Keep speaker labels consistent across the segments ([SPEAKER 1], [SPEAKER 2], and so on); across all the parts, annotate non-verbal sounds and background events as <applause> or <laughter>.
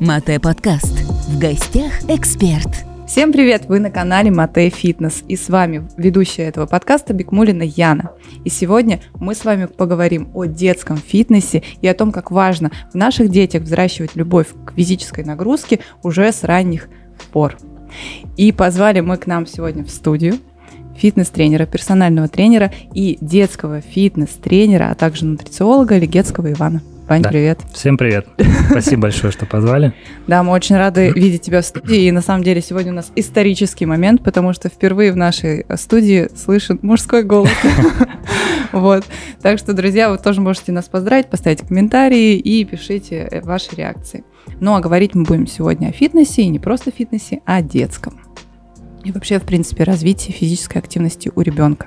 [SPEAKER 1] Мате подкаст. В гостях эксперт.
[SPEAKER 2] Всем привет! Вы на канале Мате Фитнес. И с вами ведущая этого подкаста Бекмулина Яна. И сегодня мы с вами поговорим о детском фитнесе и о том, как важно в наших детях взращивать любовь к физической нагрузке уже с ранних пор. И позвали мы к нам сегодня в студию фитнес-тренера, персонального тренера и детского фитнес-тренера, а также нутрициолога Легецкого Ивана. Вань,
[SPEAKER 3] Да.
[SPEAKER 2] привет.
[SPEAKER 3] Всем привет. Спасибо большое, что позвали. <laughs>
[SPEAKER 2] Да, мы очень рады видеть тебя в студии. И на самом деле сегодня у нас исторический момент, потому что впервые в нашей студии слышен мужской голос. <laughs> Вот. Так что, друзья, вы тоже можете нас поздравить, поставить комментарии и пишите э, ваши реакции. Ну а говорить мы будем сегодня о фитнесе, и не просто фитнесе, а о детском. И вообще, в принципе, развитии физической активности у ребенка.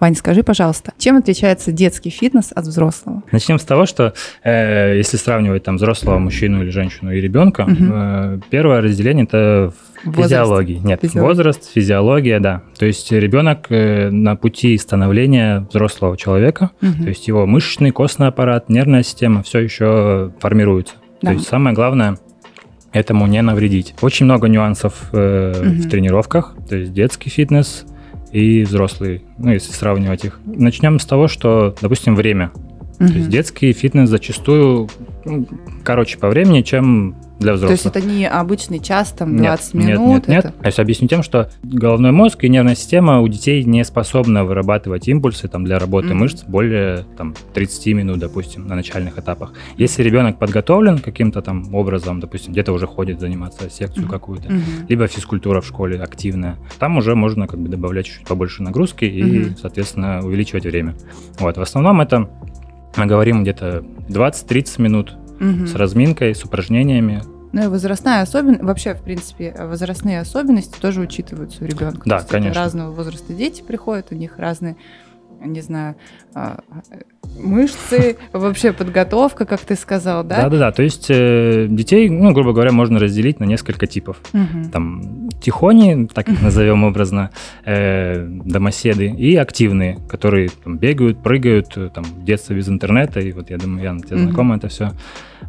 [SPEAKER 2] Вань, скажи, пожалуйста, чем отличается детский фитнес от взрослого?
[SPEAKER 3] Начнем с того, что э, если сравнивать там взрослого мужчину или женщину и ребенка,
[SPEAKER 2] Мгм.
[SPEAKER 3] э, первое разделение это в
[SPEAKER 2] Возраст.
[SPEAKER 3] физиологии. Нет,
[SPEAKER 2] Физиология.
[SPEAKER 3] возраст, физиология, да. То есть ребенок э, на пути становления взрослого человека,
[SPEAKER 2] Мгм.
[SPEAKER 3] то есть его мышечный, костный аппарат, нервная система, все еще формируется.
[SPEAKER 2] Да.
[SPEAKER 3] То есть самое главное этому не навредить. Очень много нюансов э,
[SPEAKER 2] Мгм.
[SPEAKER 3] в тренировках, то есть детский фитнес и взрослый, ну если сравнивать их. Начнем с того, что, допустим, время. То есть детский фитнес зачастую ну, короче по времени, чем для
[SPEAKER 2] То
[SPEAKER 3] взрослых.
[SPEAKER 2] есть это не обычный час, там,
[SPEAKER 3] Нет,
[SPEAKER 2] 20
[SPEAKER 3] нет,
[SPEAKER 2] минут?
[SPEAKER 3] Нет, нет,
[SPEAKER 2] это-
[SPEAKER 3] Я все объясню тем, что головной мозг и нервная система у детей не способна вырабатывать импульсы там, для работы
[SPEAKER 2] Мгм.
[SPEAKER 3] мышц более там, 30 минут, допустим, на начальных этапах. Если ребенок подготовлен каким-то там образом, допустим, где-то уже ходит заниматься секцию
[SPEAKER 2] Мгм.
[SPEAKER 3] какую-то,
[SPEAKER 2] Мгм.
[SPEAKER 3] либо физкультура в школе активная, там уже можно как бы добавлять чуть побольше нагрузки и,
[SPEAKER 2] Мгм.
[SPEAKER 3] соответственно, увеличивать время. Вот, в основном это мы говорим где-то 20-30 минут
[SPEAKER 2] Мгм.
[SPEAKER 3] с разминкой, с упражнениями,
[SPEAKER 2] Ну и возрастная особенность, вообще, в принципе, возрастные особенности тоже учитываются у ребенка.
[SPEAKER 3] Да, конечно.
[SPEAKER 2] разного возраста дети приходят, у них разные, не знаю, а, мышцы, вообще подготовка, как ты сказал, да?
[SPEAKER 3] Да-да-да, то есть э, детей, ну, грубо говоря, можно разделить на несколько типов.
[SPEAKER 2] Мгм.
[SPEAKER 3] Там тихони, так их назовем образно, э, домоседы, и активные, которые там, бегают, прыгают, э, там, детство без интернета, и вот я думаю, Яна, тебе знакомо это все.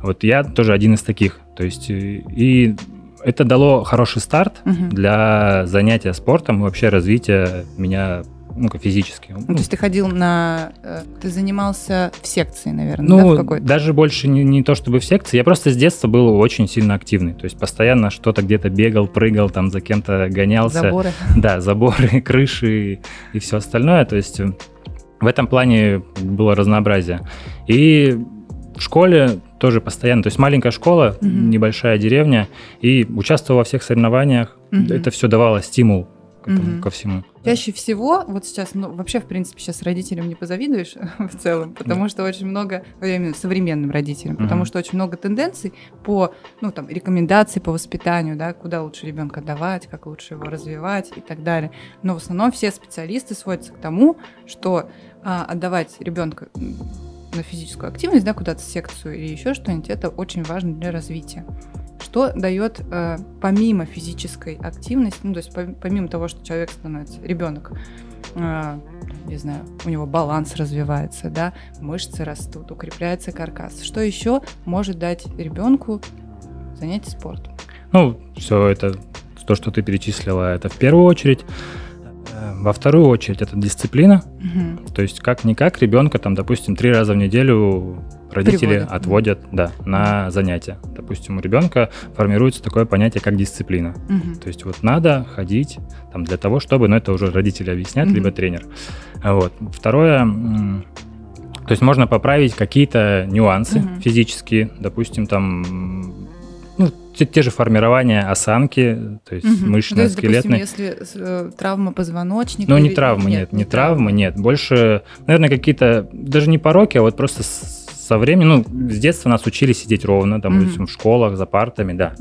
[SPEAKER 3] Вот я тоже один из таких, то есть э, и это дало хороший старт
[SPEAKER 2] Мгм.
[SPEAKER 3] для занятия спортом и вообще развития меня ну, как физически.
[SPEAKER 2] Ну, то есть ты ходил на... э, Ты занимался в секции, наверное,
[SPEAKER 3] Ну,
[SPEAKER 2] да, в какой-то?
[SPEAKER 3] даже больше не, не то чтобы в секции, я просто с детства был очень сильно активный. То есть постоянно что-то где-то бегал, прыгал, там за кем-то гонялся.
[SPEAKER 2] Заборы. <laughs>
[SPEAKER 3] Да, заборы, <laughs> крыши и все остальное. То есть э, в этом плане было разнообразие. И в школе тоже постоянно, то есть маленькая школа,
[SPEAKER 2] Мгм.
[SPEAKER 3] небольшая деревня, и участвовал во всех соревнованиях.
[SPEAKER 2] Мгм.
[SPEAKER 3] Это все давало стимул к этому,
[SPEAKER 2] Мгм.
[SPEAKER 3] ко всему.
[SPEAKER 2] Чаще всего, вот сейчас, ну, вообще, в принципе, сейчас родителям не позавидуешь <laughs> в целом, потому что очень много, ну, я имею современным родителям, потому
[SPEAKER 3] Мгм.
[SPEAKER 2] что очень много тенденций по, ну, там, рекомендаций по воспитанию, да, куда лучше ребенка давать, как лучше его развивать и так далее. Но в основном все специалисты сводятся к тому, что а, отдавать ребенка на физическую активность, да, куда-то секцию или еще что-нибудь, это очень важно для развития. Что дает э, помимо физической активности, ну, то есть пом- помимо того, что человек становится, ребенок, э, не знаю, у него баланс развивается, да, мышцы растут, укрепляется каркас. Что еще может дать ребенку занятие спортом?
[SPEAKER 3] Ну, все это, то, что ты перечислила, это в первую очередь. Э, Во вторую очередь это дисциплина.
[SPEAKER 2] Мгм.
[SPEAKER 3] То есть как-никак ребенка там, допустим, три раза в неделю родители
[SPEAKER 2] Приводят.
[SPEAKER 3] отводят да, на занятия. Допустим, у ребенка формируется такое понятие, как дисциплина.
[SPEAKER 2] Мгм.
[SPEAKER 3] То есть вот надо ходить там, для того, чтобы, ну это уже родители объяснят,
[SPEAKER 2] Мгм.
[SPEAKER 3] либо тренер. Вот. Второе, то есть можно поправить какие-то нюансы
[SPEAKER 2] Мгм.
[SPEAKER 3] физические, допустим, там, ну, те, те же формирования осанки, то есть
[SPEAKER 2] Мгм.
[SPEAKER 3] мышечные,
[SPEAKER 2] То есть, допустим,
[SPEAKER 3] скелетные.
[SPEAKER 2] если э, травма позвоночника...
[SPEAKER 3] Ну, не
[SPEAKER 2] или-
[SPEAKER 3] травмы, нет, не травмы, нет. Больше, наверное, какие-то, даже не пороки, а вот просто со временем, ну, с детства нас учили сидеть ровно, там, допустим, в школах, за партами, да.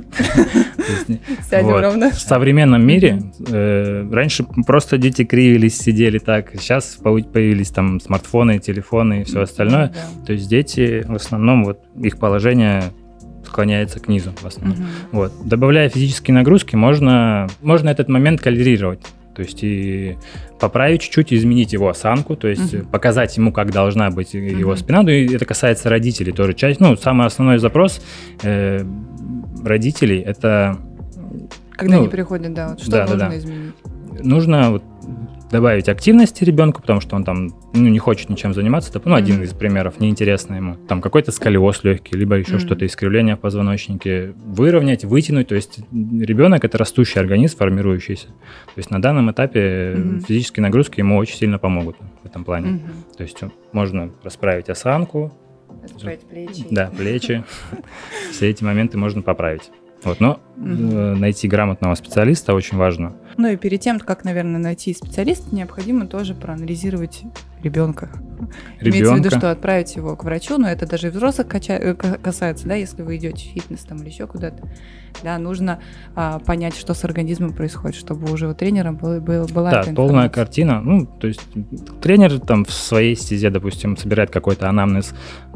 [SPEAKER 3] <laughs>
[SPEAKER 2] Сядем ровно.
[SPEAKER 3] В современном мире э, раньше просто дети кривились, сидели так. Сейчас появились там смартфоны, телефоны и все остальное. То есть дети в основном вот их положение склоняется к низу в основном. Вот. Добавляя физические нагрузки, можно, можно этот момент калибрировать. То есть и поправить чуть-чуть, изменить его осанку, то есть
[SPEAKER 2] Мгм.
[SPEAKER 3] показать ему, как должна быть его
[SPEAKER 2] Мгм.
[SPEAKER 3] спина. Ну и это касается родителей тоже. Часть, ну, самый основной запрос э, родителей это
[SPEAKER 2] Когда
[SPEAKER 3] Ну,
[SPEAKER 2] они приходят, да, вот что
[SPEAKER 3] да, да,
[SPEAKER 2] нужно
[SPEAKER 3] да.
[SPEAKER 2] изменить?
[SPEAKER 3] нужно вот добавить активности ребенку, потому что он там ну, не хочет ничем заниматься. Это, Ну, один
[SPEAKER 2] Мгм.
[SPEAKER 3] из примеров, неинтересно ему. Там какой-то сколиоз легкий, либо еще
[SPEAKER 2] Мгм.
[SPEAKER 3] что-то, искривление в позвоночнике. Выровнять, вытянуть. То есть ребенок – это растущий организм, формирующийся. То есть на данном этапе
[SPEAKER 2] Мгм.
[SPEAKER 3] физические нагрузки ему очень сильно помогут в этом плане.
[SPEAKER 2] Мгм.
[SPEAKER 3] То есть можно расправить осанку,
[SPEAKER 2] Расправить плечи.
[SPEAKER 3] да, плечи. <laughs> Все эти моменты можно поправить. Вот, но э, найти грамотного специалиста очень важно.
[SPEAKER 2] Ну и перед тем, как, наверное, найти специалиста, необходимо тоже проанализировать ребенка. Имеется в виду,
[SPEAKER 3] Ребенка.
[SPEAKER 2] что отправить его к врачу, но это даже и взрослых кача- э, ка- касается, да, если вы идете в фитнес там или еще куда-то, да, нужно а, понять, что с организмом происходит, чтобы уже у тренера был, был- была
[SPEAKER 3] Да, полная картина. Ну, то есть тренер там в своей стезе, допустим, собирает какой-то анамнез.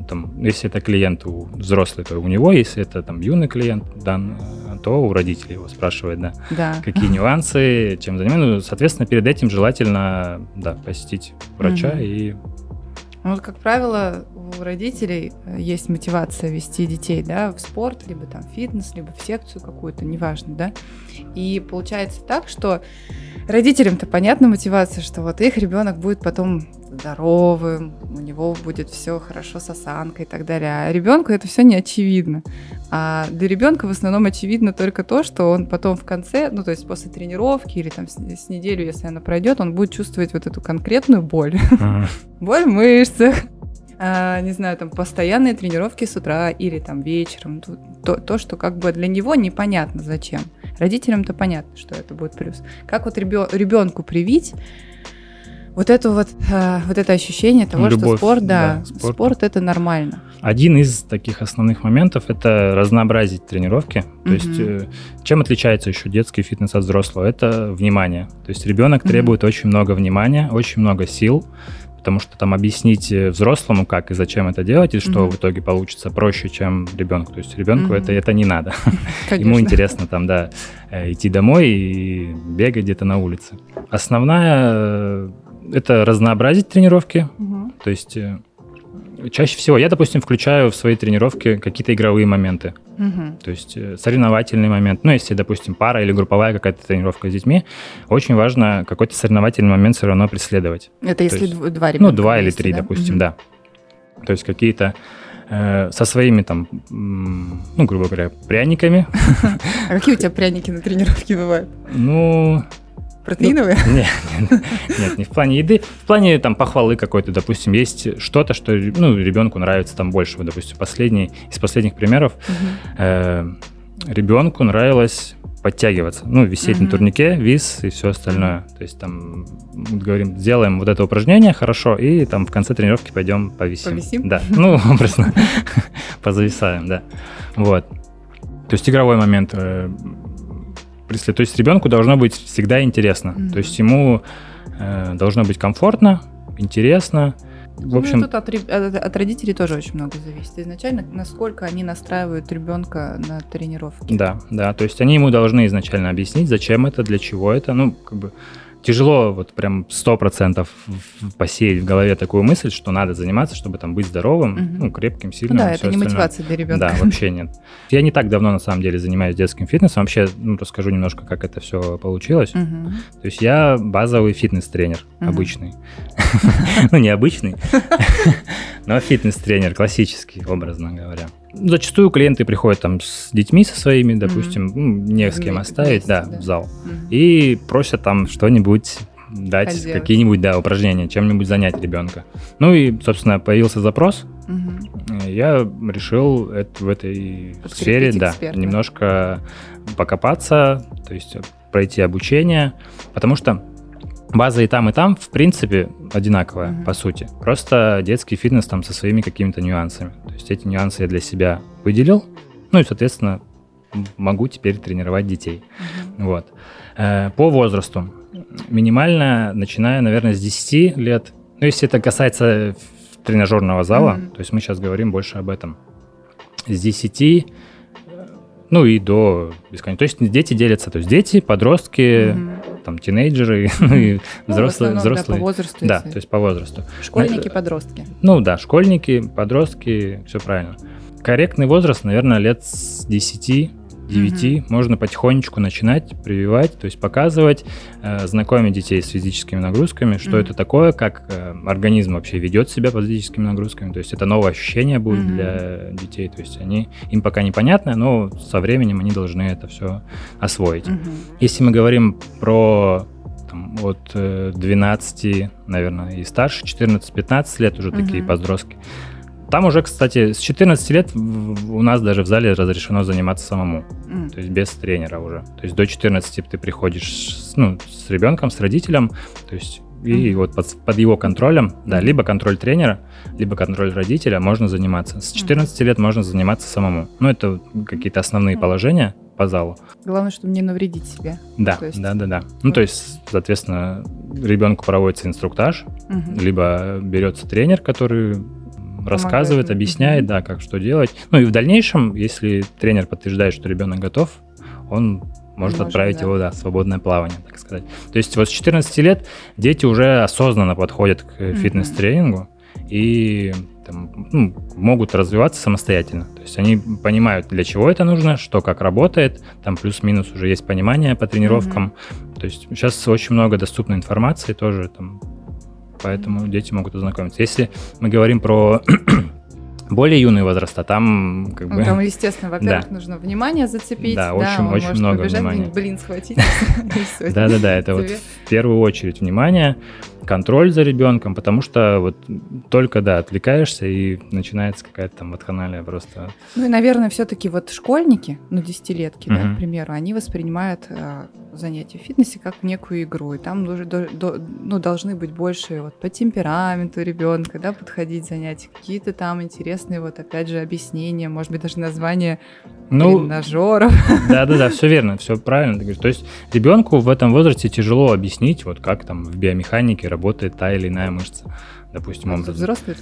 [SPEAKER 3] Там, если это клиент у взрослый, то у него, если это там юный клиент, дан, то у родителей его спрашивает, да,
[SPEAKER 2] Да.
[SPEAKER 3] какие нюансы, чем заниматься. Ну, соответственно, перед этим желательно, да, посетить врача
[SPEAKER 2] Мгм.
[SPEAKER 3] и
[SPEAKER 2] Ну, Вот, как правило, у родителей э, есть мотивация вести детей, да, в спорт, либо там в фитнес, либо в секцию какую-то, неважно, да. И получается так, что родителям-то понятна мотивация, что вот их ребенок будет потом здоровым, у него будет все хорошо с осанкой и так далее. А ребенку это все не очевидно. А для ребенка в основном очевидно только то, что он потом в конце, ну то есть после тренировки или там с, с неделю, если она пройдет, он будет чувствовать вот эту конкретную боль <laughs> боль в мышцах, а, не знаю, там постоянные тренировки с утра или там вечером, то, то, то, что как бы для него непонятно зачем. Родителям-то понятно, что это будет плюс. Как вот ребенку привить вот это вот, а, вот это ощущение того, что
[SPEAKER 3] Любовь,
[SPEAKER 2] спорт, да,
[SPEAKER 3] да, спорт.
[SPEAKER 2] спорт это нормально.
[SPEAKER 3] Один из таких основных моментов это разнообразить тренировки. То
[SPEAKER 2] Мгм.
[SPEAKER 3] есть, э, чем отличается еще детский фитнес от взрослого? Это внимание. То есть ребенок требует очень много внимания, очень много сил, потому что там объяснить э, взрослому, как и зачем это делать, и что
[SPEAKER 2] Мгм.
[SPEAKER 3] в итоге получится проще, чем ребенку. То есть ребенку
[SPEAKER 2] Мгм.
[SPEAKER 3] это, это не надо. <laughs>
[SPEAKER 2] Конечно.
[SPEAKER 3] Ему интересно там, да, э, идти домой и бегать где-то на улице. Основная э, это разнообразить тренировки,
[SPEAKER 2] Мгм.
[SPEAKER 3] то есть э, чаще всего я, допустим, включаю в свои тренировки какие-то игровые моменты.
[SPEAKER 2] Мгм.
[SPEAKER 3] То есть э, соревновательный момент. Ну, если, допустим, пара или групповая какая-то тренировка с детьми, очень важно какой-то соревновательный момент все равно преследовать.
[SPEAKER 2] Это если
[SPEAKER 3] есть,
[SPEAKER 2] дв- два
[SPEAKER 3] Ну,
[SPEAKER 2] ребенка
[SPEAKER 3] два или три,
[SPEAKER 2] да?
[SPEAKER 3] допустим,
[SPEAKER 2] Мгм.
[SPEAKER 3] да. То есть какие-то э, со своими там, ну, грубо говоря, пряниками. <laughs>
[SPEAKER 2] А какие у тебя пряники на тренировке бывают?
[SPEAKER 3] Ну,
[SPEAKER 2] Протеиновые?
[SPEAKER 3] Нет, нет, нет, не в плане еды. В плане там похвалы какой-то, допустим, есть что-то, что ну, ребенку нравится там больше. Вот, допустим, последний, из последних примеров
[SPEAKER 2] Мгм.
[SPEAKER 3] э, ребенку нравилось подтягиваться. Ну, висеть
[SPEAKER 2] Мгм.
[SPEAKER 3] на турнике, вис и все остальное. То есть там говорим, сделаем вот это упражнение хорошо, и там в конце тренировки пойдем повисим.
[SPEAKER 2] Повисим?
[SPEAKER 3] Да, ну, образно, <laughs> позависаем, да. Вот. То есть игровой момент. Э, преслед- То есть ребенку должно быть всегда интересно.
[SPEAKER 2] Мгм.
[SPEAKER 3] То есть ему э, должно быть комфортно, интересно. В
[SPEAKER 2] Ну,
[SPEAKER 3] общем,
[SPEAKER 2] тут от, от- от родителей тоже очень много зависит. Изначально, насколько они настраивают ребенка на тренировки.
[SPEAKER 3] Да, да, то есть они ему должны изначально объяснить, зачем это, для чего это. Ну, как бы тяжело вот прям сто процентов посеять в голове такую мысль, что надо заниматься, чтобы там быть здоровым,
[SPEAKER 2] Мгм.
[SPEAKER 3] ну, крепким,
[SPEAKER 2] Ну
[SPEAKER 3] сильным.
[SPEAKER 2] да,
[SPEAKER 3] и
[SPEAKER 2] это не
[SPEAKER 3] остальное.
[SPEAKER 2] мотивация для ребенка.
[SPEAKER 3] Да, вообще нет. Я не так давно, на самом деле, занимаюсь детским фитнесом. Вообще, ну, расскажу немножко, как это все получилось.
[SPEAKER 2] Мгм.
[SPEAKER 3] То есть я базовый фитнес-тренер,
[SPEAKER 2] Мгм.
[SPEAKER 3] обычный. <laughs> Ну, не обычный, <laughs> но фитнес-тренер, классический, образно говоря. Зачастую клиенты приходят там с детьми со своими, допустим, ну, не с кем оставить, да,
[SPEAKER 2] да.
[SPEAKER 3] в зал.
[SPEAKER 2] Мгм.
[SPEAKER 3] И просят там что-нибудь дать,
[SPEAKER 2] Поделать.
[SPEAKER 3] какие-нибудь, да, упражнения, чем-нибудь занять ребенка. Ну и, собственно, появился запрос. Э, я решил это, в этой
[SPEAKER 2] Подкрепить
[SPEAKER 3] сфере, да, немножко покопаться, то есть пройти обучение, потому что база и там, и там, в принципе, одинаковая,
[SPEAKER 2] Мгм.
[SPEAKER 3] по сути. Просто детский фитнес там со своими какими-то нюансами. То есть эти нюансы я для себя выделил, ну и, соответственно, могу теперь тренировать детей.
[SPEAKER 2] Мгм.
[SPEAKER 3] Вот. Э, По возрасту. Минимально, начиная, наверное, с 10 лет. Ну, если это касается тренажерного зала,
[SPEAKER 2] Мгм.
[SPEAKER 3] то есть мы сейчас говорим больше об этом. С 10, э, ну и до бесконечности. То есть дети делятся. То есть дети, подростки,
[SPEAKER 2] Мгм.
[SPEAKER 3] Там тинейджеры, ну <laughs> и
[SPEAKER 2] Ну,
[SPEAKER 3] взрослые,
[SPEAKER 2] основном,
[SPEAKER 3] взрослые.
[SPEAKER 2] Да, по возрасту.
[SPEAKER 3] Да,
[SPEAKER 2] если-
[SPEAKER 3] то есть по возрасту.
[SPEAKER 2] Школьники,
[SPEAKER 3] э,
[SPEAKER 2] подростки.
[SPEAKER 3] Ну да, школьники, подростки, все правильно. Корректный возраст, наверное, лет с 10 9 можно потихонечку начинать прививать, то есть показывать, э, знакомить детей с физическими нагрузками, что
[SPEAKER 2] Мгм.
[SPEAKER 3] это такое, как э, организм вообще ведет себя под физическими нагрузками. То есть это новое ощущение будет
[SPEAKER 2] Мгм.
[SPEAKER 3] для детей. То есть они им пока непонятно, но со временем они должны это все освоить.
[SPEAKER 2] Мгм.
[SPEAKER 3] Если мы говорим про там, от э, 12, наверное, и старше, 14-15 лет уже такие
[SPEAKER 2] Мгм.
[SPEAKER 3] подростки, там уже, кстати, с 14 лет у нас даже в зале разрешено заниматься самому,
[SPEAKER 2] М.
[SPEAKER 3] то есть без тренера уже. То есть до 14 ты приходишь с, ну, с ребенком, с родителем, то есть и
[SPEAKER 2] Мгм.
[SPEAKER 3] вот под, под его контролем, да, либо контроль тренера, либо контроль родителя можно заниматься. С 14 лет можно заниматься самому. Ну, это какие-то основные положения по залу.
[SPEAKER 2] Главное, чтобы не навредить себе.
[SPEAKER 3] Да,
[SPEAKER 2] То есть-
[SPEAKER 3] да, да, да. Ну, то есть, соответственно, ребенку проводится инструктаж,
[SPEAKER 2] Мгм.
[SPEAKER 3] либо берется тренер, который рассказывает,
[SPEAKER 2] Помогает.
[SPEAKER 3] объясняет,
[SPEAKER 2] Мгм.
[SPEAKER 3] да, как что делать. Ну и в дальнейшем, если тренер подтверждает, что ребенок готов, он может
[SPEAKER 2] Может,
[SPEAKER 3] отправить
[SPEAKER 2] да.
[SPEAKER 3] его, да, в свободное плавание, так сказать. То есть вот с 14 лет дети уже осознанно подходят к
[SPEAKER 2] Мгм.
[SPEAKER 3] фитнес-тренингу и там, ну, могут развиваться самостоятельно. То есть они понимают, для чего это нужно, что как работает, там плюс-минус уже есть понимание по тренировкам. То есть сейчас очень много доступной информации тоже, там, поэтому дети могут ознакомиться. Если мы говорим про <clears throat> более юные возраста, там как
[SPEAKER 2] Ну,
[SPEAKER 3] бы...
[SPEAKER 2] там, естественно, во-первых, <laughs>
[SPEAKER 3] Да.
[SPEAKER 2] нужно внимание зацепить.
[SPEAKER 3] Да,
[SPEAKER 2] Да,
[SPEAKER 3] очень- очень много
[SPEAKER 2] побежать
[SPEAKER 3] внимания.
[SPEAKER 2] блин, схватить. <laughs>
[SPEAKER 3] Да-да-да, это вот в первую очередь внимание, контроль за ребенком, потому что вот только, да, отвлекаешься и начинается какая-то там вакханалия просто.
[SPEAKER 2] Ну и, наверное, все-таки вот школьники, ну, десятилетки, да,
[SPEAKER 3] Мгм.
[SPEAKER 2] к примеру, они воспринимают э, занятия в фитнесе как некую игру. И там уже до- до- ну, должны быть больше вот по темпераменту ребенка, да, подходить занятия. Какие-то там интересные, вот опять же, объяснения, может быть, даже название
[SPEAKER 3] Ну,
[SPEAKER 2] тренажеров. <laughs>
[SPEAKER 3] да-да-да, все верно, все правильно. ты говоришь. То есть ребенку в этом возрасте тяжело объяснить, вот как там в биомеханике работает та или иная мышца, допустим,
[SPEAKER 2] А
[SPEAKER 3] образно.
[SPEAKER 2] Взрослые.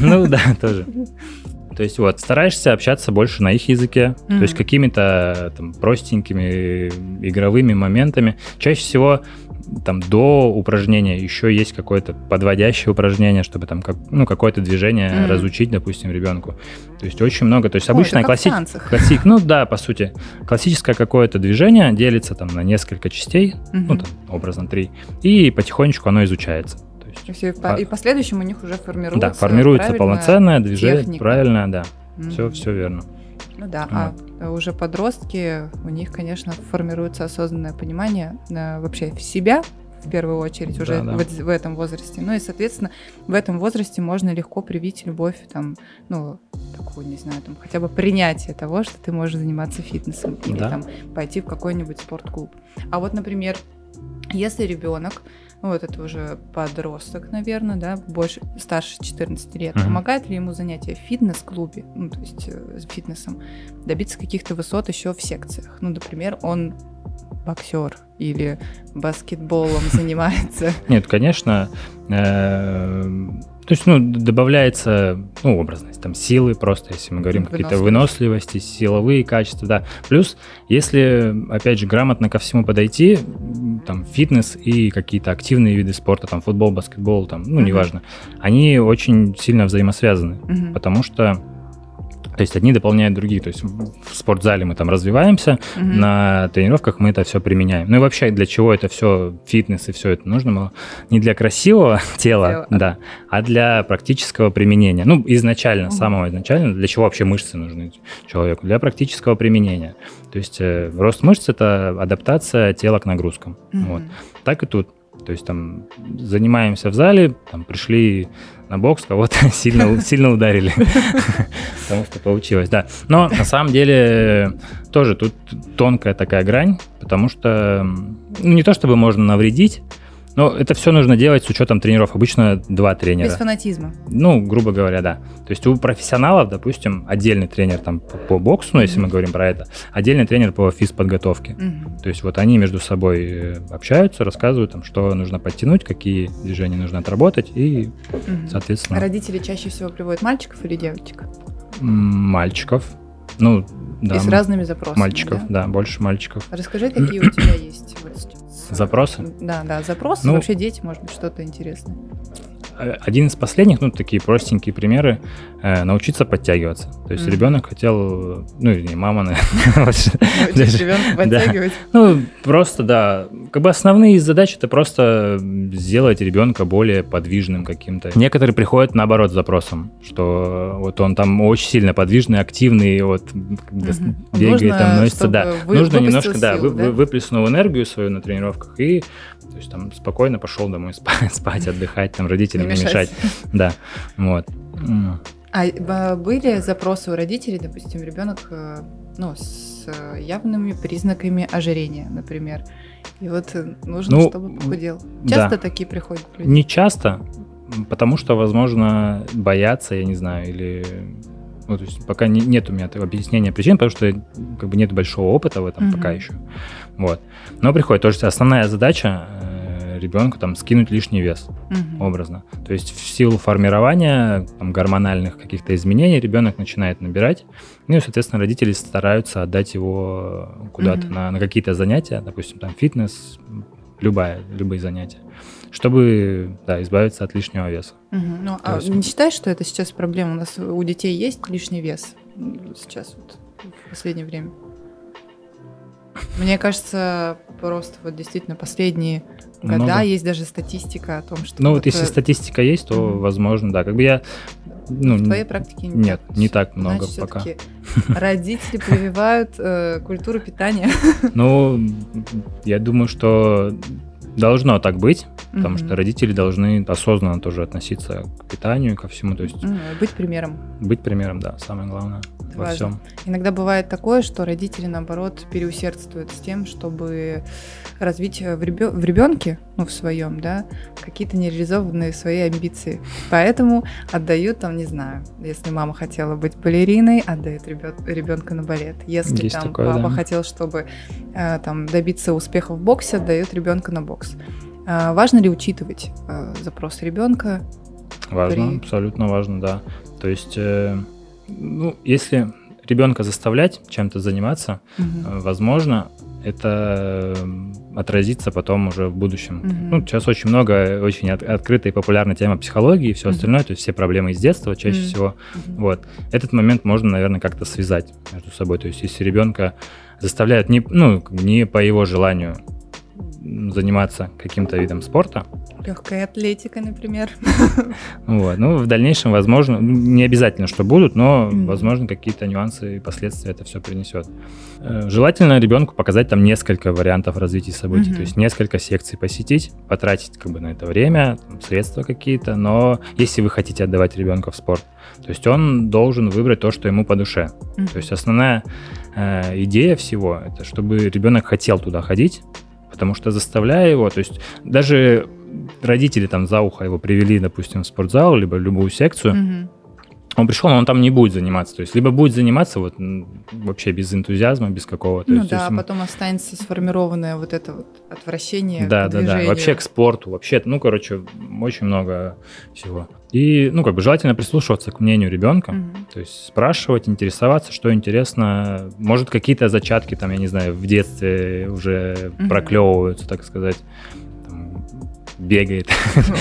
[SPEAKER 3] Ну да, тоже. То есть вот, стараешься общаться больше на их языке, то есть какими-то там простенькими игровыми моментами. Чаще всего там до упражнения еще есть какое-то подводящее упражнение, чтобы там как, ну, какое-то движение
[SPEAKER 2] Мгм.
[SPEAKER 3] разучить, допустим, ребенку. То есть очень много. То есть
[SPEAKER 2] Ой,
[SPEAKER 3] обычно
[SPEAKER 2] это как в
[SPEAKER 3] класси-
[SPEAKER 2] танцах.
[SPEAKER 3] классик, ну да, по сути, классическое какое-то движение делится там на несколько частей, ну
[SPEAKER 2] Мгм.
[SPEAKER 3] там образно три, и потихонечку оно изучается. То есть
[SPEAKER 2] И и по- И в последующем у них уже формируется
[SPEAKER 3] да, формируется полноценное движение,
[SPEAKER 2] техника.
[SPEAKER 3] правильно, да,
[SPEAKER 2] Мгм.
[SPEAKER 3] все, все верно.
[SPEAKER 2] Ну да, а уже подростки, у них, конечно, формируется осознанное понимание э, вообще в себя, в первую очередь, уже
[SPEAKER 3] Да, да.
[SPEAKER 2] вот в этом возрасте. Ну и, соответственно, в этом возрасте можно легко привить любовь, там, ну, такую, не знаю, там, хотя бы принятие того, что ты можешь заниматься фитнесом или
[SPEAKER 3] Да.
[SPEAKER 2] там пойти в какой-нибудь спортклуб. А вот, например, если ребенок, ну, вот это уже подросток, наверное, да, больше, старше 14 лет,
[SPEAKER 3] Мгм.
[SPEAKER 2] помогает ли ему занятие в фитнес-клубе, ну, то есть э, с фитнесом, добиться каких-то высот еще в секциях? Ну, например, он боксер или баскетболом <laughs> занимается.
[SPEAKER 3] Нет, конечно, э, то есть, ну, добавляется, ну, образность, там, силы просто, если мы говорим, какие-то выносливости, силовые качества, да. Плюс, если, опять же, грамотно ко всему подойти, там, фитнес и какие-то активные виды спорта, там, футбол, баскетбол, там, ну, неважно, они очень сильно взаимосвязаны, потому что, то есть, одни дополняют другие, то есть, в спортзале мы там развиваемся,
[SPEAKER 2] Мгм.
[SPEAKER 3] на тренировках мы это все применяем. Ну и вообще, для чего это все, фитнес и все это нужно было? Не для красивого <laughs> тела,
[SPEAKER 2] Тела.
[SPEAKER 3] да, а для практического применения. Ну, изначально,
[SPEAKER 2] Мгм.
[SPEAKER 3] самого изначально, для чего вообще мышцы нужны человеку? Для практического применения. То есть э, рост мышц – это адаптация тела к нагрузкам.
[SPEAKER 2] Мгм.
[SPEAKER 3] Вот. Так и тут. То есть там занимаемся в зале, там пришли на бокс, кого-то <laughs> сильно, сильно ударили, <laughs> потому что получилось, да. Но на самом деле тоже тут тонкая такая грань, потому что ну, не то чтобы можно навредить, но это все нужно делать с учетом тренеров. Обычно два тренера.
[SPEAKER 2] Без фанатизма.
[SPEAKER 3] Ну, грубо говоря, да. То есть у профессионалов, допустим, отдельный тренер там по, боксу, ну, если
[SPEAKER 2] Мгм.
[SPEAKER 3] мы говорим про это, отдельный тренер по физподготовке.
[SPEAKER 2] Мгм.
[SPEAKER 3] То есть вот они между собой э, общаются, рассказывают, там, что нужно подтянуть, какие движения нужно отработать, и,
[SPEAKER 2] Мгм.
[SPEAKER 3] соответственно,
[SPEAKER 2] Родители чаще всего приводят мальчиков или девочек?
[SPEAKER 3] мальчиков. Ну, да,
[SPEAKER 2] И с разными запросами.
[SPEAKER 3] мальчиков,
[SPEAKER 2] да?
[SPEAKER 3] да, больше мальчиков.
[SPEAKER 2] Расскажи, какие у тебя <clears throat> есть вот
[SPEAKER 3] Запросы?
[SPEAKER 2] Да, да, запросы,
[SPEAKER 3] Ну-
[SPEAKER 2] вообще дети, может быть, что-то интересное.
[SPEAKER 3] Один из последних, ну, такие простенькие примеры, э, научиться подтягиваться. То есть
[SPEAKER 2] Мгм.
[SPEAKER 3] ребенок хотел, ну, или не мама, наверное, <laughs>
[SPEAKER 2] ребенка подтягивать.
[SPEAKER 3] Ну, просто, да. Как бы основные задачи это просто сделать ребенка более подвижным каким-то. Некоторые приходят наоборот с запросом, что вот он там очень сильно подвижный, активный, вот бегает, там носится, да. Нужно немножко, да, выплеснул энергию свою на тренировках и то есть там спокойно пошел домой <laughs> спать, спать отдыхать, там родителям
[SPEAKER 2] Не мешать.
[SPEAKER 3] Да, вот.
[SPEAKER 2] А б- были запросы у родителей, допустим, ребенок э, ну, с э, явными признаками ожирения, например. И вот э, нужно,
[SPEAKER 3] Ну,
[SPEAKER 2] чтобы похудел.
[SPEAKER 3] да.
[SPEAKER 2] Часто такие приходят люди?
[SPEAKER 3] Не часто, потому что, возможно, боятся, я не знаю, или... Ну, то есть пока не- нет у меня объяснения причин, потому что как бы нет большого опыта в этом
[SPEAKER 2] Мгм.
[SPEAKER 3] пока еще. Вот. Но приходит. То есть основная задача э, ребенку там скинуть лишний вес
[SPEAKER 2] Мгм.
[SPEAKER 3] образно. То есть в силу формирования там, гормональных каких-то изменений ребенок начинает набирать, ну и, соответственно, родители стараются отдать его куда-то
[SPEAKER 2] Мгм.
[SPEAKER 3] на, на какие-то занятия, допустим, там фитнес, любая, любые занятия, чтобы да, избавиться от лишнего веса.
[SPEAKER 2] Мгм. Ну, а
[SPEAKER 3] есть-
[SPEAKER 2] не считаешь, что это сейчас проблема? У нас у детей есть лишний вес сейчас вот в последнее время? Мне кажется, просто вот действительно последние года
[SPEAKER 3] Много?
[SPEAKER 2] есть даже статистика о том, что
[SPEAKER 3] Ну вот если статистика есть, то,
[SPEAKER 2] Мгм.
[SPEAKER 3] возможно, да. Как бы я... Ну,
[SPEAKER 2] в твоей практике не
[SPEAKER 3] нет,
[SPEAKER 2] так.
[SPEAKER 3] не так много
[SPEAKER 2] Значит,
[SPEAKER 3] пока. <laughs>
[SPEAKER 2] родители прививают э, культуру питания. <laughs>
[SPEAKER 3] Ну, я думаю, что должно так быть, потому
[SPEAKER 2] Мгм.
[SPEAKER 3] что родители должны осознанно тоже относиться к питанию, ко всему. То есть
[SPEAKER 2] М, Быть примером.
[SPEAKER 3] быть примером, да, самое главное
[SPEAKER 2] важно.
[SPEAKER 3] всем.
[SPEAKER 2] Иногда бывает такое, что родители, наоборот, переусердствуют с тем, чтобы развить э, в, ребё- в ребенке, ну, в своем, да, какие-то нереализованные свои амбиции. Поэтому отдают, там, не знаю, если мама хотела быть балериной, отдают ребенка на балет. Если
[SPEAKER 3] Есть
[SPEAKER 2] там
[SPEAKER 3] такое,
[SPEAKER 2] папа
[SPEAKER 3] да.
[SPEAKER 2] хотел, чтобы э, там добиться успеха в боксе, отдают ребенка на бокс. А, важно ли учитывать э, запрос ребенка?
[SPEAKER 3] Важно,
[SPEAKER 2] При-
[SPEAKER 3] абсолютно важно, да. То есть, э, ну, если ребенка заставлять чем-то заниматься, э, возможно, это э, отразится потом уже в будущем.
[SPEAKER 2] Мгм.
[SPEAKER 3] Ну, сейчас очень много, очень от- открытая и популярная тема психологии и все
[SPEAKER 2] Мгм.
[SPEAKER 3] остальное, то есть все проблемы из детства чаще
[SPEAKER 2] Мгм.
[SPEAKER 3] всего. Вот. Этот момент можно, наверное, как-то связать между собой. То есть, если ребенка заставляют не, ну, не по его желанию заниматься каким-то видом спорта,
[SPEAKER 2] Легкая атлетика, например. <laughs>
[SPEAKER 3] вот, ну, в дальнейшем, возможно, не обязательно, что будут, но, возможно, какие-то нюансы и последствия это все принесет. Э, Желательно ребенку показать там несколько вариантов развития событий, то есть несколько секций посетить, потратить как бы на это время, там, средства какие-то, но если вы хотите отдавать ребенка в спорт, то есть он должен выбрать то, что ему по душе. То есть основная э, идея всего это чтобы ребенок хотел туда ходить, потому что заставляя его, то есть даже родители там за ухо его привели, допустим, в спортзал, либо в любую секцию,
[SPEAKER 2] Мгм.
[SPEAKER 3] Он пришел, но он там не будет заниматься, то есть либо будет заниматься вот вообще без энтузиазма, без какого-то.
[SPEAKER 2] Ну
[SPEAKER 3] есть,
[SPEAKER 2] да,
[SPEAKER 3] ему-
[SPEAKER 2] потом останется сформированное вот это вот отвращение
[SPEAKER 3] да, да, да, вообще к спорту, вообще, ну, короче, очень много всего. И, ну, как бы желательно прислушиваться к мнению ребенка,
[SPEAKER 2] Мгм.
[SPEAKER 3] То есть спрашивать, интересоваться, что интересно. Может, какие-то зачатки, там, я не знаю, в детстве уже
[SPEAKER 2] Мгм.
[SPEAKER 3] проклевываются, так сказать. Бегает.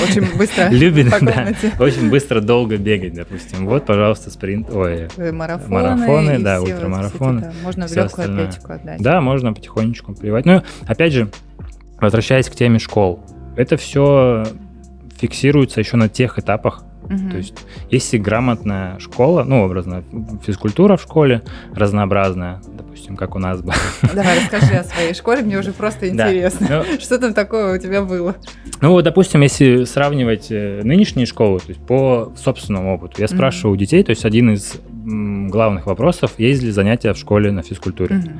[SPEAKER 2] Очень быстро <laughs>
[SPEAKER 3] Любит, да. Очень быстро, долго бегать, допустим. Вот, пожалуйста, спринт. Ой,
[SPEAKER 2] Э, Марафоны,
[SPEAKER 3] Марафоны, да, ультрамарафоны,
[SPEAKER 2] да, Можно в легкую
[SPEAKER 3] остальное.
[SPEAKER 2] атлетику отдать.
[SPEAKER 3] Да, можно потихонечку прививать. Ну, опять же, возвращаясь к теме школ, это все фиксируется еще на тех этапах,
[SPEAKER 2] Мгм.
[SPEAKER 3] То есть, если грамотная школа, ну, образно, физкультура в школе разнообразная, допустим, как у нас была. <laughs>
[SPEAKER 2] Давай, расскажи о своей школе, мне уже просто
[SPEAKER 3] Да.
[SPEAKER 2] интересно.
[SPEAKER 3] Ну,
[SPEAKER 2] Что там такое у тебя было?
[SPEAKER 3] Ну, вот, допустим, если сравнивать э, нынешние школы, то есть по собственному опыту, я спрашиваю у детей, то есть один из главных вопросов, есть ли занятия в школе на физкультуре.
[SPEAKER 2] Мгм.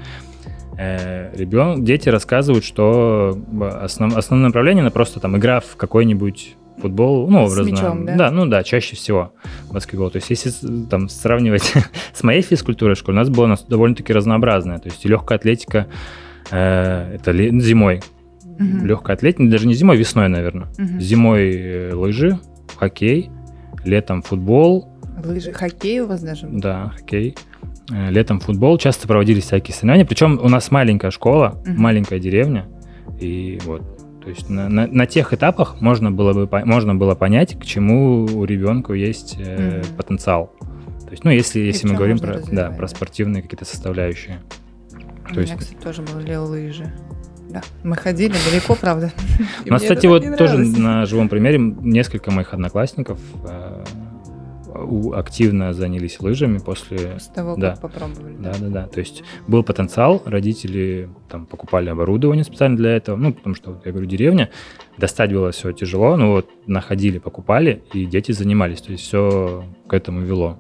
[SPEAKER 3] Э, ребен- дети рассказывают, что э, основ- основное направление это просто там игра в какой-нибудь футбол, ну,
[SPEAKER 2] С
[SPEAKER 3] образно.
[SPEAKER 2] мячом, да?
[SPEAKER 3] ну да, чаще всего баскетбол. То есть, если там сравнивать <laughs> с моей физкультурой в школе, у нас было нас довольно-таки разнообразное. То есть, и легкая атлетика э, это ле- зимой.
[SPEAKER 2] Мгм.
[SPEAKER 3] Легкая атлетика, даже не зимой, весной, наверное.
[SPEAKER 2] Мгм.
[SPEAKER 3] Зимой э, лыжи, хоккей, летом футбол,
[SPEAKER 2] Лыжи, хоккей у вас даже? был?
[SPEAKER 3] да, хоккей. Э, Летом футбол, часто проводились всякие соревнования. Причем у нас маленькая школа,
[SPEAKER 2] Мгм.
[SPEAKER 3] маленькая деревня. И вот. То есть на, на, на тех этапах можно было бы можно было понять, к чему у ребенка есть э,
[SPEAKER 2] Мгм.
[SPEAKER 3] потенциал. То есть, ну, если, если мы говорим про, да, про спортивные какие-то составляющие.
[SPEAKER 2] У
[SPEAKER 3] То есть-
[SPEAKER 2] меня, кстати, тоже были лыжи. Да, мы ходили далеко, правда.
[SPEAKER 3] У нас, кстати, вот тоже на живом примере несколько моих одноклассников э, активно занялись лыжами после...
[SPEAKER 2] После того,
[SPEAKER 3] да.
[SPEAKER 2] как попробовали.
[SPEAKER 3] Да, да, да. То есть был потенциал, родители там покупали оборудование специально для этого, ну, потому что, я говорю, деревня, достать было все тяжело, ну вот находили, покупали, и дети занимались, то есть все к этому вело.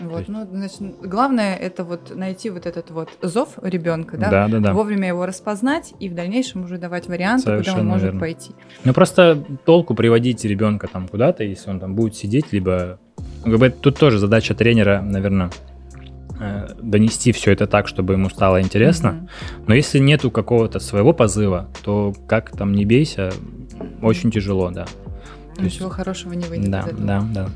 [SPEAKER 2] Вот, ну, значит, главное это вот найти вот этот вот зов ребенка, да,
[SPEAKER 3] Да, да, да.
[SPEAKER 2] вовремя его распознать и в дальнейшем уже давать варианты, куда
[SPEAKER 3] Совершенно
[SPEAKER 2] он может
[SPEAKER 3] верно.
[SPEAKER 2] пойти.
[SPEAKER 3] Ну просто толку приводить ребенка там куда-то, если он там будет сидеть, либо... ну, Как бы тут тоже задача тренера, наверное, э, донести все это так, чтобы ему стало интересно.
[SPEAKER 2] Мгм.
[SPEAKER 3] Но если нету какого-то своего позыва, то как там не бейся, очень тяжело, да. То есть-
[SPEAKER 2] Ничего хорошего не выйдет
[SPEAKER 3] Да, да, да.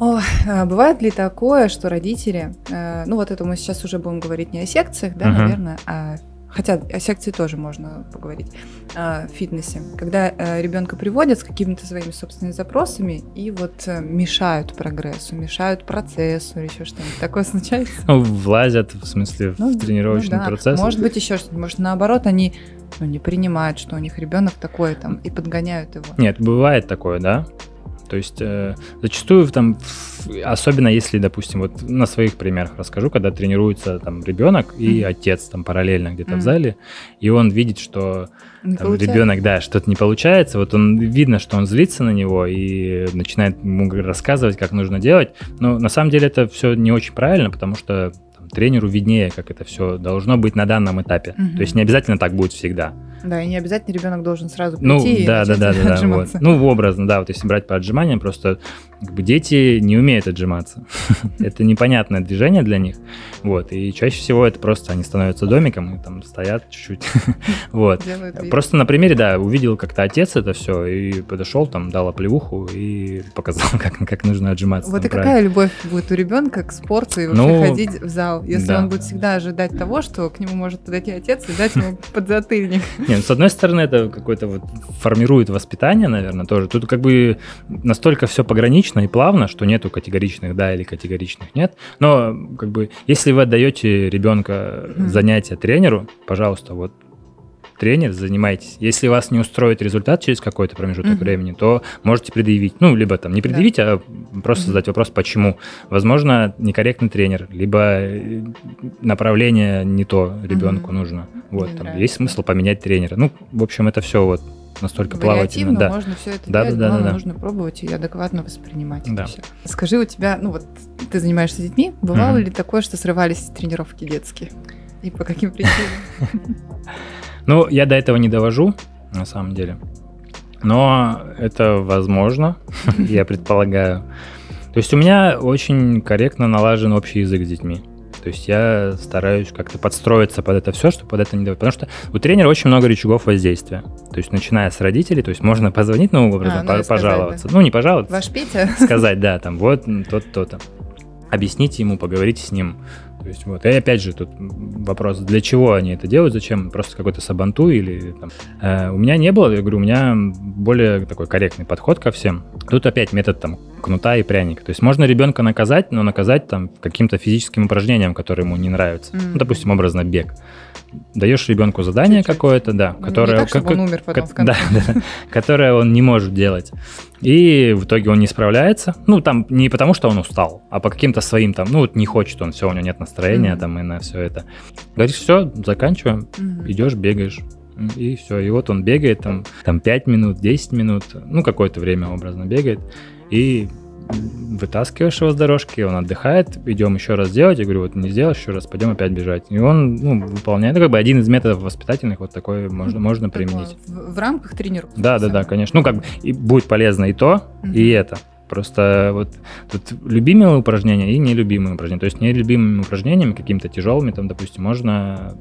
[SPEAKER 2] Ой, а бывает ли такое, что родители, э, ну вот это мы сейчас уже будем говорить не о секциях, да,
[SPEAKER 3] Мгм.
[SPEAKER 2] наверное, а хотя о секции тоже можно поговорить, в фитнесе, когда ребенка приводят с какими-то своими собственными запросами и вот э, мешают прогрессу, мешают процессу или еще что-нибудь такое случается?
[SPEAKER 3] Ну, влазят, в смысле,
[SPEAKER 2] Ну,
[SPEAKER 3] в тренировочный
[SPEAKER 2] ну да.
[SPEAKER 3] процесс.
[SPEAKER 2] Может быть еще что-нибудь, может наоборот они ну, не принимают, что у них ребенок такой там и подгоняют его.
[SPEAKER 3] Нет, бывает такое, да. То есть э, зачастую там, особенно если, допустим, вот на своих примерах расскажу, когда тренируется там ребенок и
[SPEAKER 2] Мгм.
[SPEAKER 3] отец там параллельно где-то
[SPEAKER 2] Мгм.
[SPEAKER 3] в зале, и он видит, что
[SPEAKER 2] Не
[SPEAKER 3] там,
[SPEAKER 2] получается?
[SPEAKER 3] ребенок, да, что-то не получается, вот он видно, что он злится на него и начинает ему рассказывать, как нужно делать. Но на самом деле это все не очень правильно, потому что там, тренеру виднее, как это все должно быть на данном этапе.
[SPEAKER 2] Мгм.
[SPEAKER 3] То есть не обязательно так будет всегда.
[SPEAKER 2] Да, и не обязательно ребенок должен сразу
[SPEAKER 3] Ну,
[SPEAKER 2] прийти и
[SPEAKER 3] да, да, да, да, да, вот. Ну, образно, да, вот если брать по отжиманиям, просто как бы дети не умеют отжиматься. <laughs> Это непонятное движение для них. Вот, и чаще всего это просто они становятся домиком и там стоят чуть-чуть. <laughs> Вот.
[SPEAKER 2] Делают.
[SPEAKER 3] Просто на примере, да, увидел как-то отец это все и подошел, там, дал оплеуху и показал, <laughs> как, как нужно отжиматься.
[SPEAKER 2] Вот и
[SPEAKER 3] правильно.
[SPEAKER 2] какая любовь будет у ребенка к спорту и вообще
[SPEAKER 3] Ну,
[SPEAKER 2] ходить в зал, если
[SPEAKER 3] да.
[SPEAKER 2] он будет всегда ожидать того, что к нему может подойти отец и дать ему подзатыльник.
[SPEAKER 3] Не, ну, с одной стороны, это какое-то вот формирует воспитание, наверное, тоже. Тут как бы настолько все погранично и плавно, что нету категоричных да или категоричных нет. Но как бы если вы отдаете ребенка занятия тренеру, пожалуйста, вот тренер, занимайтесь. Если вас не устроит результат через какой-то промежуток
[SPEAKER 2] Мгм.
[SPEAKER 3] времени, то можете предъявить. Ну, либо там не предъявить, а просто
[SPEAKER 2] Мгм.
[SPEAKER 3] задать вопрос, почему. Возможно, некорректный тренер, либо э, направление не то ребенку
[SPEAKER 2] Мгм.
[SPEAKER 3] нужно. Вот, там есть смысл поменять тренера. Ну, в общем, это все вот настолько плавательно. Да.
[SPEAKER 2] можно все это
[SPEAKER 3] Да,
[SPEAKER 2] делать,
[SPEAKER 3] да, да,
[SPEAKER 2] главное,
[SPEAKER 3] да.
[SPEAKER 2] нужно пробовать и адекватно воспринимать
[SPEAKER 3] Да.
[SPEAKER 2] это. Скажи, у тебя, ну вот ты занимаешься детьми, бывало
[SPEAKER 3] Мгм.
[SPEAKER 2] ли такое, что срывались тренировки детские? И по каким причинам? <laughs>
[SPEAKER 3] Ну, я до этого не довожу, на самом деле. Но это возможно, <laughs> я предполагаю. То есть у меня очень корректно налажен общий язык с детьми. То есть я стараюсь как-то подстроиться под это все, чтобы под это не давать. Потому что у тренера очень много рычагов воздействия. То есть начиная с родителей, то есть можно позвонить, ну, образом,
[SPEAKER 2] А, ну
[SPEAKER 3] по-
[SPEAKER 2] сказать,
[SPEAKER 3] пожаловаться. Ну, не пожаловаться,
[SPEAKER 2] Ваш Петя?
[SPEAKER 3] сказать, да, там, вот м, тот-то, то-то. Объясните ему, поговорите с ним. То есть вот, и опять же тут вопрос, для чего они это делают, зачем, просто какой-то сабанту или там. Э, у меня не было, я говорю, у меня более такой корректный подход ко всем. Тут опять метод там кнута и пряника. То есть можно ребенка наказать, но наказать там каким-то физическим упражнением, которое ему не нравится.
[SPEAKER 2] Мгм.
[SPEAKER 3] Ну, допустим, образно бег. Даешь ребенку задание какое-то, да,
[SPEAKER 2] Ну,
[SPEAKER 3] которое...
[SPEAKER 2] Не так,
[SPEAKER 3] как-
[SPEAKER 2] он умер потом
[SPEAKER 3] Ко-
[SPEAKER 2] в конце.
[SPEAKER 3] Да, да, <laughs> которое он не может делать. И в итоге он не справляется. Ну, там не потому, что он устал, а по каким-то своим там, ну, вот не хочет он, все, у него нет настроения
[SPEAKER 2] Мгм.
[SPEAKER 3] там и на все это. Говоришь, все, заканчиваем,
[SPEAKER 2] Мгм.
[SPEAKER 3] идешь, бегаешь. И все. И вот он бегает там, там 5 минут, 10 минут, ну, какое-то время образно бегает. И вытаскиваешь его с дорожки, он отдыхает, идем еще раз делать. Я говорю, вот не сделаешь еще раз, пойдем опять бежать. И он ну, выполняет, ну, как бы один из методов воспитательных, вот такой можно, можно
[SPEAKER 2] Такое
[SPEAKER 3] применить.
[SPEAKER 2] В, в рамках тренировки.
[SPEAKER 3] Да, да, да, конечно. Ну, как бы и будет полезно и то,
[SPEAKER 2] Мгм.
[SPEAKER 3] и это. Просто вот тут любимые упражнения и нелюбимые упражнения. То есть нелюбимыми упражнениями, какими-то тяжелыми, там, допустим, можно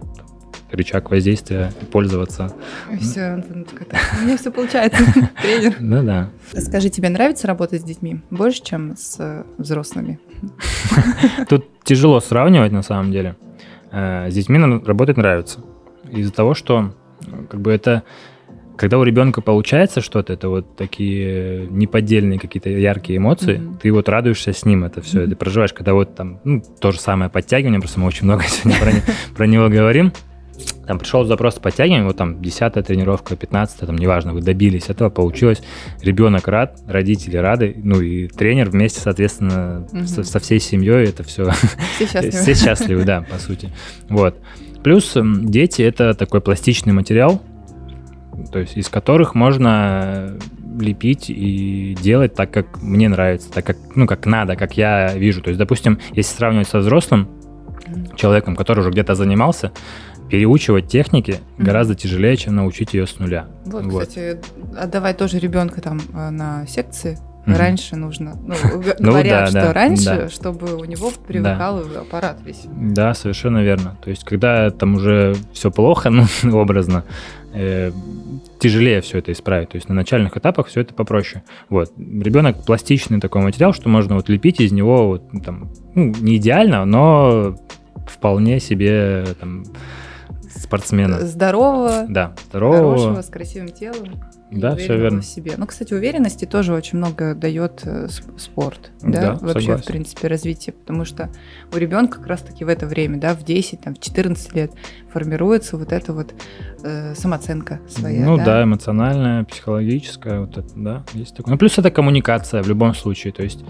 [SPEAKER 3] рычаг воздействия пользоваться.
[SPEAKER 2] Все, у меня все получается, <laughs> тренер. <laughs>
[SPEAKER 3] Ну да.
[SPEAKER 2] Скажи, тебе нравится работать с детьми больше, чем с э, взрослыми? <laughs>
[SPEAKER 3] Тут тяжело сравнивать на самом деле. Э, С детьми работать нравится. Из-за того, что как бы это когда у ребенка получается что-то, это вот такие неподдельные какие-то яркие эмоции, mm-hmm. ты вот радуешься с ним, это все, mm-hmm. ты проживаешь, когда вот там, ну, то же самое подтягивание, просто мы очень много сегодня про, про него говорим, там пришел запрос подтягивания, вот там 10 тренировка, 15 там неважно, вы добились этого, получилось, ребенок рад, родители рады, ну и тренер вместе, соответственно, угу. со, со всей семьей это все... Все <laughs> счастливы. Все счастливы, да, по сути. Вот. Плюс дети — это такой пластичный материал, то есть из которых можно лепить и делать так, как мне нравится, так как, ну, как надо, как я вижу. То есть, допустим, если сравнивать со взрослым человеком, который уже где-то занимался, переучивать техники mm-hmm. гораздо тяжелее, чем научить ее с нуля.
[SPEAKER 2] Вот, вот. кстати, отдавать тоже ребенка там э, на секции mm-hmm. раньше нужно. Ну, <laughs> ну говорят, да, что да, раньше, да. чтобы у него привыкал да. аппарат весь.
[SPEAKER 3] Да, совершенно верно. То есть, когда там уже все плохо, <laughs> ну, образно, э, тяжелее все это исправить. То есть на начальных этапах все это попроще. Вот. Ребенок пластичный такой материал, что можно вот лепить из него вот, там, ну, не идеально, но вполне себе там, спортсмена.
[SPEAKER 2] Здорового.
[SPEAKER 3] Да, здорового.
[SPEAKER 2] Хорошего, с красивым телом.
[SPEAKER 3] Да, все верно.
[SPEAKER 2] В себе. Ну, кстати, уверенности тоже очень много дает э, спорт, да, да вообще, согласен. в принципе, развитие, потому что у ребенка как раз-таки в это время, да, в 10, там, в 14 лет формируется вот эта вот э, самооценка своя.
[SPEAKER 3] Ну да? да, эмоциональная, психологическая, вот это, да, есть такое. Ну, плюс это коммуникация в любом случае, то есть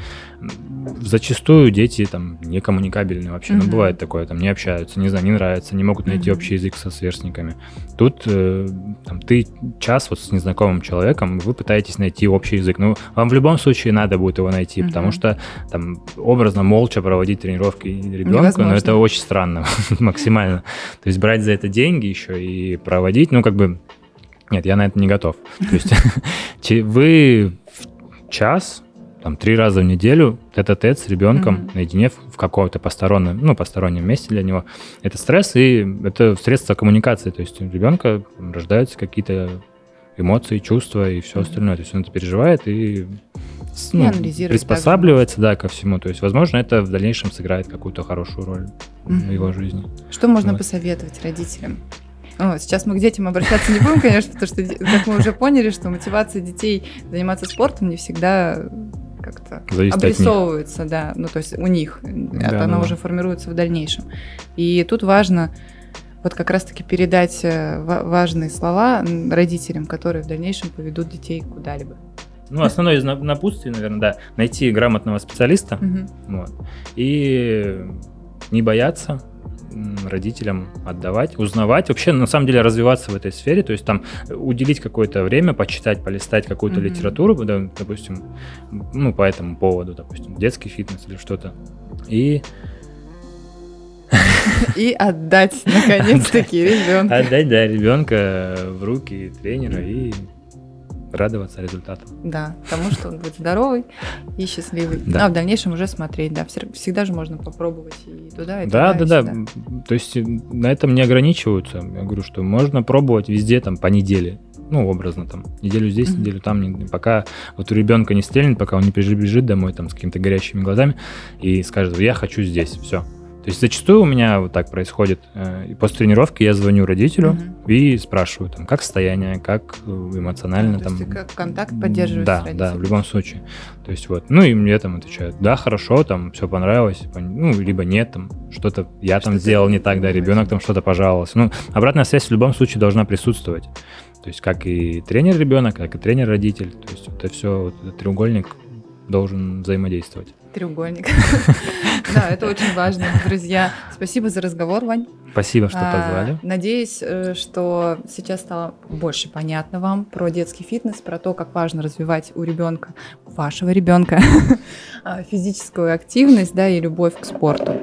[SPEAKER 3] зачастую дети там не коммуникабельны вообще, угу. ну, бывает такое, там, не общаются, не знаю, не нравятся, не могут найти угу. общий язык со сверстниками. Тут э, там, ты час вот с незнакомым человеком, вы пытаетесь найти общий язык. Ну, вам в любом случае надо будет его найти, угу. потому что там образно молча проводить тренировки ребенка, ну, это очень странно <laughs> максимально. То есть брать за это деньги еще и проводить, ну, как бы, нет, я на это не готов. То есть <laughs> вы в час там три раза в неделю тет-а-тет с ребенком mm-hmm. наедине в, в каком-то постороннем, ну, постороннем месте для него. Это стресс и это средство коммуникации. То есть у ребенка рождаются какие-то эмоции, чувства и все остальное. То есть он это переживает и ну, приспосабливается, да, ко всему. То есть, возможно, это в дальнейшем сыграет какую-то хорошую роль mm-hmm. в его жизни.
[SPEAKER 2] Что можно вот. посоветовать родителям? Ну, сейчас мы к детям обращаться не будем, конечно, потому что, как мы уже поняли, что мотивация детей заниматься спортом не всегда как-то Зависит обрисовывается, да, ну то есть у них, да, она да. уже формируется в дальнейшем. И тут важно вот как раз-таки передать э, важные слова родителям, которые в дальнейшем поведут детей куда-либо.
[SPEAKER 3] Ну, основное из напутствий, наверное, да, найти грамотного специалиста, угу. вот, и не бояться родителям отдавать, узнавать, вообще на самом деле развиваться в этой сфере, то есть там уделить какое-то время, почитать, полистать какую-то mm-hmm. литературу, допустим, ну по этому поводу, допустим, детский фитнес или что-то, и
[SPEAKER 2] и отдать, наконец-таки, <laughs> ребенка.
[SPEAKER 3] Отдать, да, ребенка в руки тренера и радоваться результату.
[SPEAKER 2] Да, тому, что он будет здоровый и счастливый. Да. А в дальнейшем уже смотреть, да, всегда же можно попробовать и туда, и
[SPEAKER 3] да,
[SPEAKER 2] туда.
[SPEAKER 3] Да, да, да. То есть на этом не ограничиваются. Я говорю, что можно пробовать везде там по неделе. Ну, образно там, неделю здесь, mm-hmm. неделю там, пока вот у ребенка не стрельнет, пока он не прибежит домой там с какими-то горящими глазами и скажет, я хочу здесь, все, то есть зачастую у меня вот так происходит. Э, и после тренировки я звоню родителю угу. и спрашиваю, там, как состояние, как э, эмоционально.
[SPEAKER 2] То
[SPEAKER 3] там,
[SPEAKER 2] как контакт поддерживаешь
[SPEAKER 3] Да, да, в любом случае. То есть вот, ну и мне там отвечают, да, хорошо, там все понравилось, ну, либо нет, там что-то я что там сделал не так, да, ребенок там что-то пожаловался. Ну, обратная связь в любом случае должна присутствовать. То есть как и тренер ребенок, как и тренер родитель. То есть это все, вот треугольник должен взаимодействовать.
[SPEAKER 2] Треугольник. <laughs> Да, это очень важно, друзья. Спасибо за разговор, Вань.
[SPEAKER 3] Спасибо, что а, позвали.
[SPEAKER 2] Надеюсь, э, что сейчас стало больше понятно вам про детский фитнес, про то, как важно развивать у ребенка, вашего ребенка, <laughs> а, физическую активность, да, и любовь к спорту.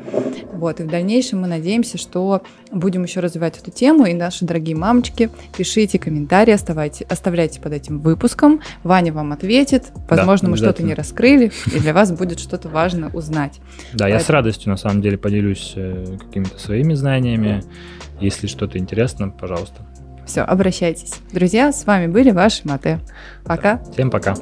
[SPEAKER 2] Вот, и в дальнейшем мы надеемся, что будем еще развивать эту тему. И наши дорогие мамочки, пишите комментарии, оставайте, оставляйте под этим выпуском. Ваня вам ответит. Возможно, да, мы что-то не раскрыли, и для вас будет что-то важно узнать.
[SPEAKER 3] Да, я с радостью на самом деле поделюсь э, какими-то своими знаниями. Если что-то интересно, пожалуйста.
[SPEAKER 2] Все, обращайтесь. Друзья, с вами были ваши Мате. Пока.
[SPEAKER 3] Всем пока.